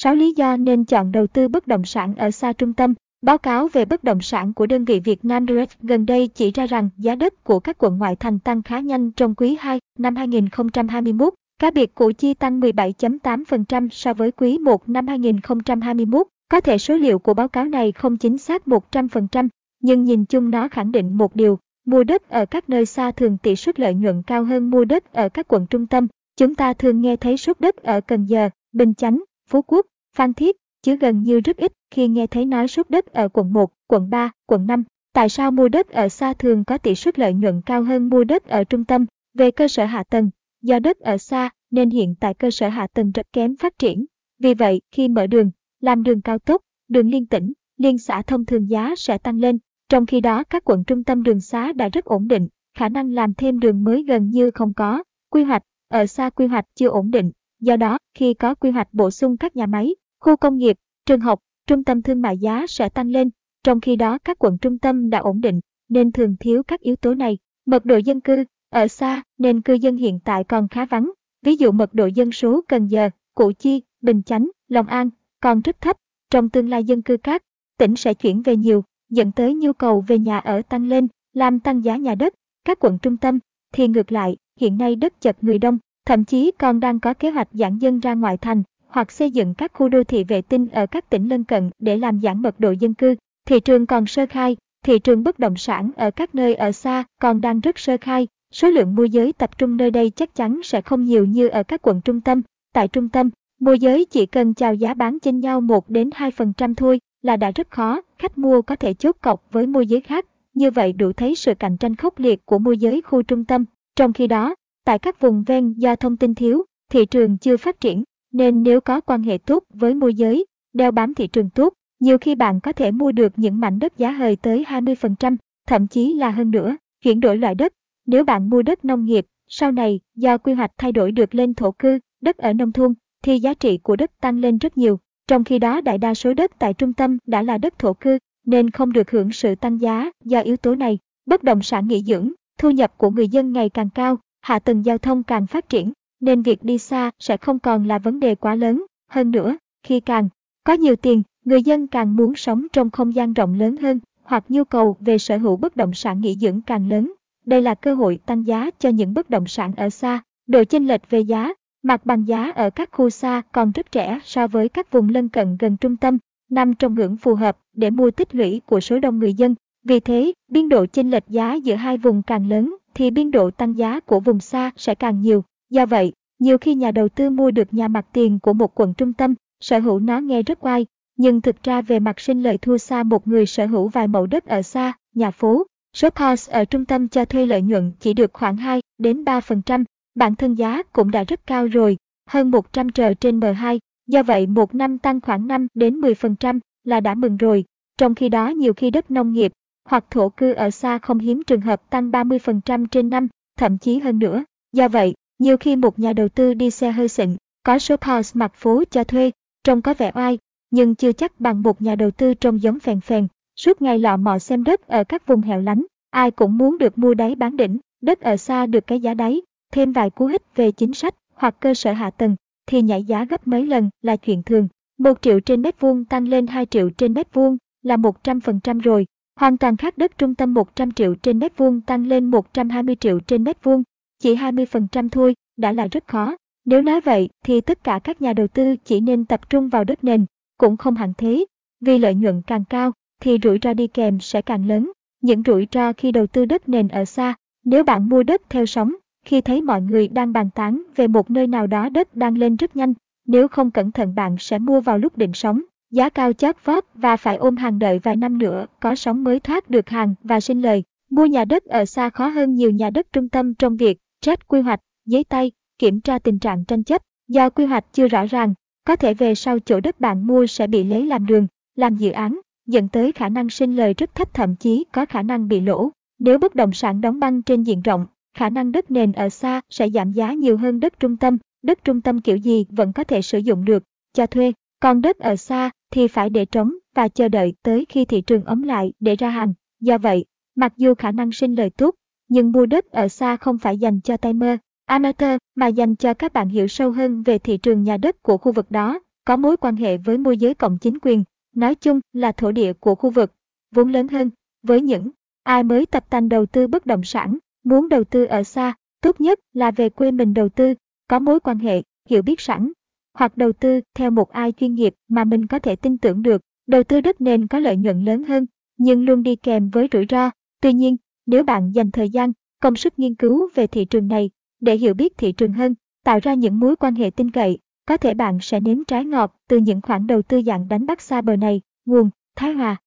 6 lý do nên chọn đầu tư bất động sản ở xa trung tâm. Báo cáo về bất động sản của đơn vị Việt Nam Direct gần đây chỉ ra rằng giá đất của các quận ngoại thành tăng khá nhanh trong quý 2 năm 2021. Cá biệt Củ Chi tăng 17.8% so với quý 1 năm 2021. Có thể số liệu của báo cáo này không chính xác 100%, nhưng nhìn chung nó khẳng định một điều, mua đất ở các nơi xa thường tỷ suất lợi nhuận cao hơn mua đất ở các quận trung tâm. Chúng ta thường nghe thấy sốt đất ở Cần Giờ, Bình Chánh, Phú Quốc, Phan Thiết, chứ gần như rất ít khi nghe thấy nói sốt đất ở quận 1, quận 3, quận 5. Tại sao mua đất ở xa thường có tỷ suất lợi nhuận cao hơn mua đất ở trung tâm? Về cơ sở hạ tầng, do đất ở xa nên hiện tại cơ sở hạ tầng rất kém phát triển. Vì vậy, khi mở đường, làm đường cao tốc, đường liên tỉnh, liên xã thông thường giá sẽ tăng lên. Trong khi đó các quận trung tâm đường xá đã rất ổn định, khả năng làm thêm đường mới gần như không có. Quy hoạch, ở xa quy hoạch chưa ổn định, do đó khi có quy hoạch bổ sung các nhà máy, khu công nghiệp, trường học, trung tâm thương mại giá sẽ tăng lên. Trong khi đó các quận trung tâm đã ổn định, nên thường thiếu các yếu tố này. Mật độ dân cư, ở xa nên cư dân hiện tại còn khá vắng. Ví dụ mật độ dân số Cần Giờ, Củ Chi, Bình Chánh, Long An còn rất thấp. Trong tương lai dân cư các tỉnh sẽ chuyển về nhiều, dẫn tới nhu cầu về nhà ở tăng lên, làm tăng giá nhà đất. Các quận trung tâm thì ngược lại, hiện nay đất chật người đông, thậm chí còn đang có kế hoạch giãn dân ra ngoại thành hoặc xây dựng các khu đô thị vệ tinh ở các tỉnh lân cận để làm giảm mật độ dân cư. Thị trường còn sơ khai, thị trường bất động sản ở các nơi ở xa còn đang rất sơ khai, số lượng môi giới tập trung nơi đây chắc chắn sẽ không nhiều như ở các quận trung tâm. Tại trung tâm, môi giới chỉ cần chào giá bán chênh nhau 1 đến 2% thôi là đã rất khó, khách mua có thể chốt cọc với môi giới khác. Như vậy đủ thấy sự cạnh tranh khốc liệt của môi giới khu trung tâm. Trong khi đó, tại các vùng ven do thông tin thiếu, thị trường chưa phát triển, nên nếu có quan hệ tốt với môi giới, đeo bám thị trường tốt, nhiều khi bạn có thể mua được những mảnh đất giá hời tới 20%, thậm chí là hơn nữa. Chuyển đổi loại đất, nếu bạn mua đất nông nghiệp, sau này do quy hoạch thay đổi được lên thổ cư, đất ở nông thôn, thì giá trị của đất tăng lên rất nhiều. Trong khi đó đại đa số đất tại trung tâm đã là đất thổ cư, nên không được hưởng sự tăng giá do yếu tố này. Bất động sản nghỉ dưỡng, thu nhập của người dân ngày càng cao, hạ tầng giao thông càng phát triển, nên việc đi xa sẽ không còn là vấn đề quá lớn. Hơn nữa, khi càng có nhiều tiền, người dân càng muốn sống trong không gian rộng lớn hơn, hoặc nhu cầu về sở hữu bất động sản nghỉ dưỡng càng lớn. Đây là cơ hội tăng giá cho những bất động sản ở xa. Độ chênh lệch về giá, mặt bằng giá ở các khu xa còn rất rẻ so với các vùng lân cận gần trung tâm, nằm trong ngưỡng phù hợp để mua tích lũy của số đông người dân. Vì thế, biên độ chênh lệch giá giữa hai vùng càng lớn thì biên độ tăng giá của vùng xa sẽ càng nhiều. Do vậy, nhiều khi nhà đầu tư mua được nhà mặt tiền của một quận trung tâm, sở hữu nó nghe rất oai, nhưng thực ra về mặt sinh lợi thua xa một người sở hữu vài mẫu đất ở xa, nhà phố. số house ở trung tâm cho thuê lợi nhuận chỉ được khoảng 2 đến 3%, bản thân giá cũng đã rất cao rồi, hơn 100 trờ trên M2, do vậy một năm tăng khoảng 5 đến 10% là đã mừng rồi. Trong khi đó nhiều khi đất nông nghiệp hoặc thổ cư ở xa không hiếm trường hợp tăng 30% trên năm, thậm chí hơn nữa. Do vậy, nhiều khi một nhà đầu tư đi xe hơi xịn, có shop house mặt phố cho thuê, trông có vẻ oai, nhưng chưa chắc bằng một nhà đầu tư trông giống phèn phèn, suốt ngày lọ mò xem đất ở các vùng hẻo lánh, ai cũng muốn được mua đáy bán đỉnh, đất ở xa được cái giá đáy, thêm vài cú hích về chính sách hoặc cơ sở hạ tầng, thì nhảy giá gấp mấy lần là chuyện thường. Một triệu trên mét vuông tăng lên 2 triệu trên mét vuông là 100% rồi, hoàn toàn khác đất trung tâm 100 triệu trên mét vuông tăng lên 120 triệu trên mét vuông chỉ 20% thôi đã là rất khó. Nếu nói vậy thì tất cả các nhà đầu tư chỉ nên tập trung vào đất nền, cũng không hẳn thế, vì lợi nhuận càng cao thì rủi ro đi kèm sẽ càng lớn. Những rủi ro khi đầu tư đất nền ở xa, nếu bạn mua đất theo sóng, khi thấy mọi người đang bàn tán về một nơi nào đó đất đang lên rất nhanh, nếu không cẩn thận bạn sẽ mua vào lúc định sóng, giá cao chót vót và phải ôm hàng đợi vài năm nữa có sóng mới thoát được hàng và sinh lời. Mua nhà đất ở xa khó hơn nhiều nhà đất trung tâm trong việc Trách quy hoạch, giấy tay, kiểm tra tình trạng tranh chấp, do quy hoạch chưa rõ ràng, có thể về sau chỗ đất bạn mua sẽ bị lấy làm đường, làm dự án, dẫn tới khả năng sinh lời rất thấp thậm chí có khả năng bị lỗ. Nếu bất động sản đóng băng trên diện rộng, khả năng đất nền ở xa sẽ giảm giá nhiều hơn đất trung tâm, đất trung tâm kiểu gì vẫn có thể sử dụng được, cho thuê, còn đất ở xa thì phải để trống và chờ đợi tới khi thị trường ấm lại để ra hàng. Do vậy, mặc dù khả năng sinh lời tốt, nhưng mua đất ở xa không phải dành cho tay mơ, amateur, mà dành cho các bạn hiểu sâu hơn về thị trường nhà đất của khu vực đó. có mối quan hệ với môi giới cộng chính quyền, nói chung là thổ địa của khu vực, vốn lớn hơn. Với những ai mới tập tành đầu tư bất động sản, muốn đầu tư ở xa, tốt nhất là về quê mình đầu tư, có mối quan hệ, hiểu biết sẵn, hoặc đầu tư theo một ai chuyên nghiệp mà mình có thể tin tưởng được. Đầu tư đất nền có lợi nhuận lớn hơn, nhưng luôn đi kèm với rủi ro. Tuy nhiên, nếu bạn dành thời gian, công sức nghiên cứu về thị trường này để hiểu biết thị trường hơn, tạo ra những mối quan hệ tin cậy, có thể bạn sẽ nếm trái ngọt từ những khoản đầu tư dạng đánh bắt xa bờ này. Nguồn Thái Hòa